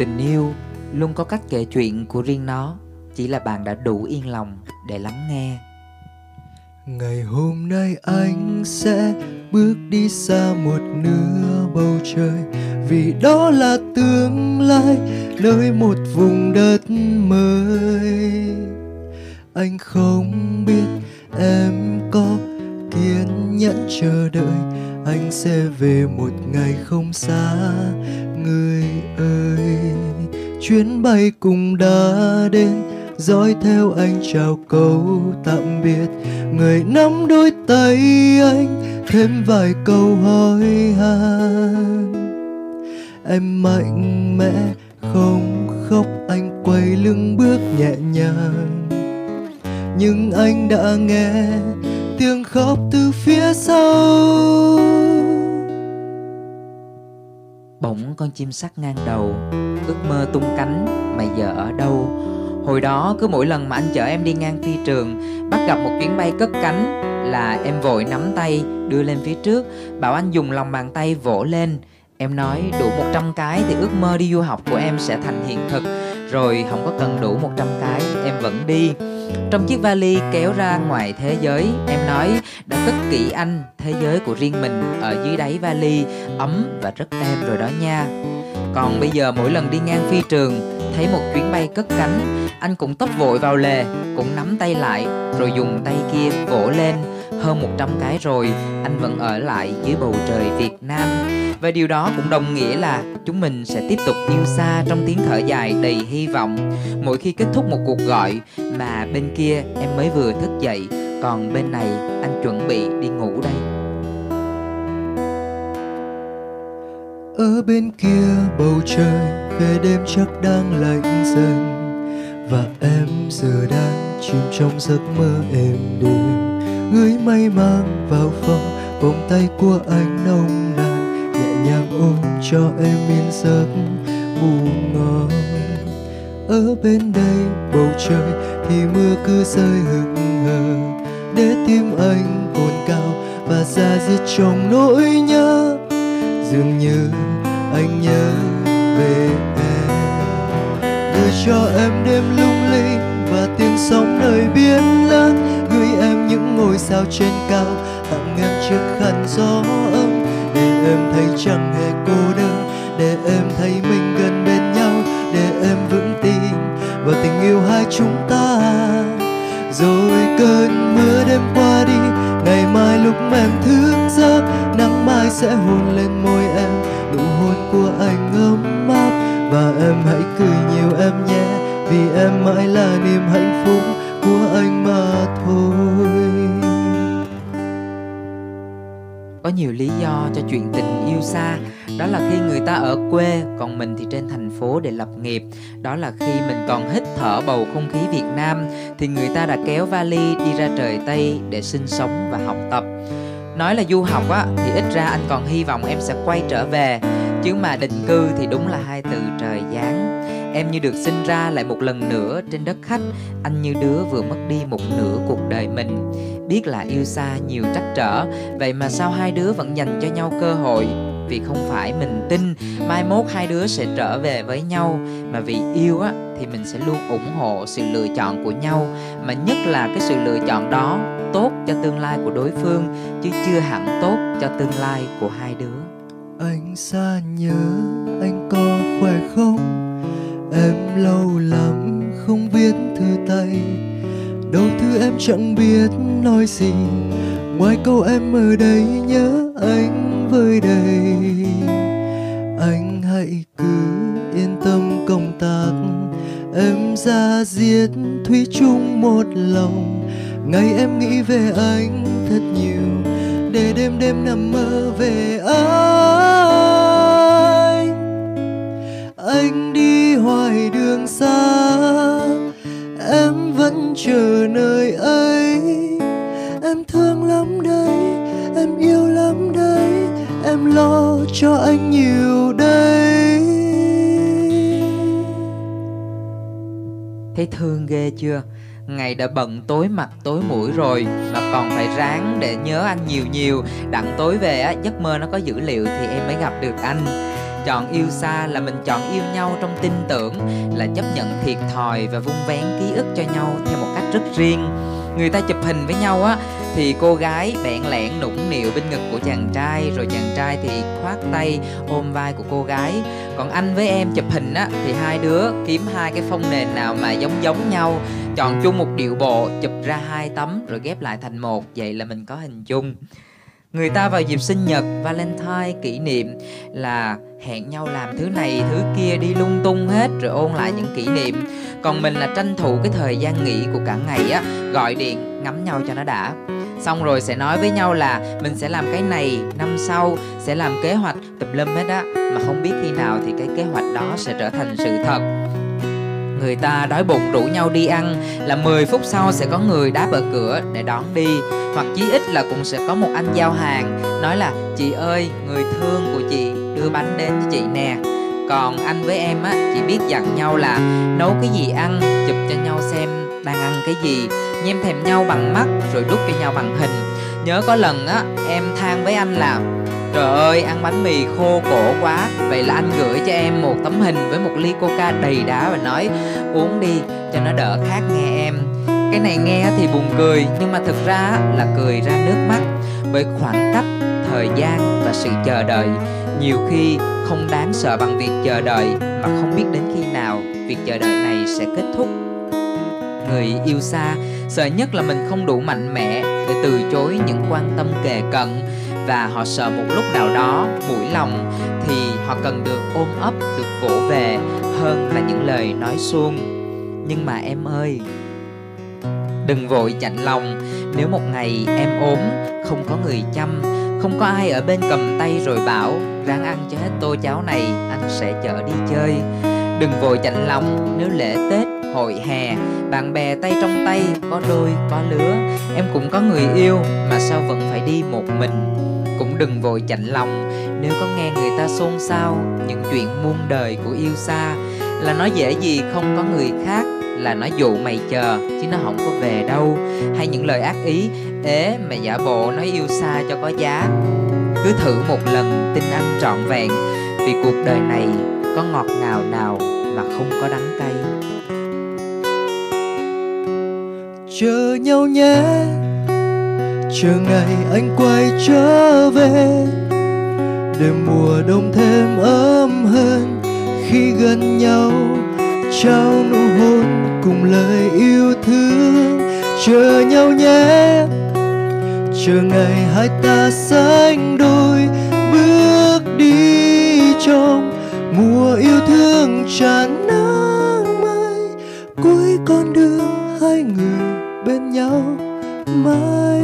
tình yêu luôn có cách kể chuyện của riêng nó, chỉ là bạn đã đủ yên lòng để lắng nghe. Ngày hôm nay anh sẽ bước đi xa một nửa bầu trời, vì đó là tương lai, nơi một vùng đất mới. Anh không biết em có kiên nhẫn chờ đợi, anh sẽ về một ngày không xa người ơi chuyến bay cùng đã đến. Dõi theo anh chào câu tạm biệt. Người nắm đôi tay anh, thêm vài câu hỏi han. Em mạnh mẽ, không khóc, anh quay lưng bước nhẹ nhàng. Nhưng anh đã nghe tiếng khóc từ phía sau bỗng con chim sắt ngang đầu, ước mơ tung cánh mày giờ ở đâu? Hồi đó, cứ mỗi lần mà anh chở em đi ngang phi trường, bắt gặp một chuyến bay cất cánh, là em vội nắm tay, đưa lên phía trước, bảo anh dùng lòng bàn tay vỗ lên. Em nói, đủ 100 cái thì ước mơ đi du học của em sẽ thành hiện thực. Rồi không có cần đủ 100 cái, em vẫn đi trong chiếc vali kéo ra ngoài thế giới, em nói, đã cất kỹ anh, thế giới của riêng mình ở dưới đáy vali, ấm và rất êm rồi đó nha. Còn bây giờ mỗi lần đi ngang phi trường, thấy một chuyến bay cất cánh, anh cũng tấp vội vào lề, cũng nắm tay lại, rồi dùng tay kia vỗ lên. Hơn 100 cái rồi, anh vẫn ở lại dưới bầu trời Việt Nam và điều đó cũng đồng nghĩa là chúng mình sẽ tiếp tục yêu xa trong tiếng thở dài đầy hy vọng. Mỗi khi kết thúc một cuộc gọi mà bên kia em mới vừa thức dậy, còn bên này anh chuẩn bị đi ngủ đây. Ở bên kia bầu trời về đêm chắc đang lạnh dần. Và em giờ đang chìm trong giấc mơ êm đềm. Người mây mang vào phòng, vòng tay của anh nồng nàn nhàng ôm cho em yên giấc ngủ ngon ở bên đây bầu trời thì mưa cứ rơi hừng hờ. Để tim anh cồn cao và ra diết trong nỗi nhớ. Dường như anh nhớ về em. Gửi cho em đêm lung linh và tiếng sóng nơi biển lớn gửi em những ngôi sao trên cao tặng em chiếc khăn gió ấm em thấy chẳng hề cô đơn. Để em thấy mình gần bên nhau, để em vững tin vào tình yêu hai chúng ta. Rồi cơn mưa đêm qua đi, ngày mai lúc em thức giấc, nắng mai sẽ hôn lên môi chuyện tình yêu xa. Đó là khi người ta ở quê, còn mình thì trên thành phố để lập nghiệp. Đó là khi mình còn hít thở bầu không khí việt nam, thì người ta đã kéo vali đi ra trời tây để sinh sống và học tập. Nói là du học á, thì ít ra anh còn hy vọng em sẽ quay trở về. Chứ mà định cư thì đúng là hai từ trời giáng. Em như được sinh ra lại một lần nữa trên đất khách, anh như đứa vừa mất đi một nửa cuộc đời mình biết là yêu xa nhiều trắc trở, vậy mà sao hai đứa vẫn dành cho nhau cơ hội? Vì không phải mình tin mai mốt hai đứa sẽ trở về với nhau, mà vì yêu á, thì mình sẽ luôn ủng hộ sự lựa chọn của nhau. Mà nhất là cái sự lựa chọn đó tốt cho tương lai của đối phương, chứ chưa hẳn tốt cho tương lai của hai đứa. Anh xa nhớ anh có khỏe không? Em lâu lắm không viết thư tay đâu thư em chẳng biết nói gì. Ngoài câu em ở đây nhớ anh với đầy. Anh hãy cứ yên tâm công tác. Em ra giết thủy chung một lòng. Ngày em nghĩ về anh thật nhiều. Để đêm đêm nằm mơ về anh. Anh đi hoài đường xa. Em vẫn chờ nơi ấy. Em thương lắm đấy em yêu lắm đấy em lo cho anh nhiều đây. Thấy thương ghê chưa? Ngày đã bận tối mặt tối mũi rồi, mà còn phải ráng để nhớ anh nhiều nhiều. Đặng tối về á, giấc mơ nó có dữ liệu thì em mới gặp được anh chọn yêu xa là mình chọn yêu nhau trong tin tưởng, là chấp nhận thiệt thòi và vung vén ký ức cho nhau theo một cách rất riêng. Người ta chụp hình với nhau á, thì cô gái bẽn lẽn nũng nịu bên ngực của chàng trai, rồi chàng trai thì khoát tay ôm vai của cô gái. Còn anh với em chụp hình á, thì hai đứa kiếm hai cái phông nền nào mà giống giống nhau. Chọn chung một điệu bộ, chụp ra hai tấm, rồi ghép lại thành một, vậy là mình có hình chung người ta vào dịp sinh nhật, valentine kỷ niệm là hẹn nhau làm thứ này, thứ kia đi lung tung hết, rồi ôn lại những kỷ niệm. Còn mình là tranh thủ cái thời gian nghỉ của cả ngày á, gọi điện, ngắm nhau cho nó đã. Xong rồi sẽ nói với nhau là mình sẽ làm cái này, năm sau sẽ làm kế hoạch tùm lum hết á, mà không biết khi nào thì cái kế hoạch đó sẽ trở thành sự thật người ta đói bụng rủ nhau đi ăn, là 10 phút sau sẽ có người đáp ở cửa để đón đi. Hoặc chí ít là cũng sẽ có một anh giao hàng, nói là, chị ơi, người thương của chị đưa bánh đến cho chị nè. Còn anh với em á, chỉ biết dặn nhau là, nấu cái gì ăn, chụp cho nhau xem đang ăn cái gì. Nhem thèm nhau bằng mắt, rồi đút cho nhau bằng hình. Nhớ có lần á, em than với anh là Trời ơi, ăn bánh mì khô cổ quá. Vậy là anh gửi cho em một tấm hình với một ly coca đầy đá Và nói uống đi cho nó đỡ khát nghe em. Cái này nghe thì buồn cười Nhưng mà thực ra là cười ra nước mắt. Bởi khoảng cách, thời gian và sự chờ đợi Nhiều khi không đáng sợ bằng việc chờ đợi Mà không biết đến khi nào việc chờ đợi này sẽ kết thúc. Người yêu xa sợ nhất là mình không đủ mạnh mẽ để từ chối những quan tâm kề cận và họ sợ một lúc nào đó, mũi lòng thì họ cần được ôm ấp, được vỗ về hơn là những lời nói suông. Nhưng mà em ơi, đừng vội chạnh lòng. Nếu một ngày em ốm, không có người chăm, không có ai ở bên cầm tay rồi bảo, ráng ăn cho hết tô cháo này, anh sẽ chở đi chơi. Đừng vội chạnh lòng. Nếu lễ tết, hội hè, bạn bè tay trong tay, có đôi, có lứa, em cũng có người yêu mà sao vẫn phải đi một mình? Cũng đừng vội chạnh lòng. Nếu có nghe người ta xôn xao những chuyện muôn đời của yêu xa, là nó dễ gì không có người khác, là nó dụ mày chờ, chứ nó không có về đâu. Hay những lời ác ý, ế, mày giả bộ nói yêu xa cho có giá. Cứ thử một lần tin anh trọn vẹn, vì cuộc đời này có ngọt ngào nào mà không có đắng cay. Chờ nhau nhé chờ ngày anh quay trở về để mùa đông thêm ấm hơn. Khi gần nhau, trao nụ hôn cùng lời yêu thương. Chờ nhau nhé, chờ ngày hai ta sánh đôi bước đi trong mùa yêu thương tràn nắng mai. Cuối con đường hai người bên nhau mãi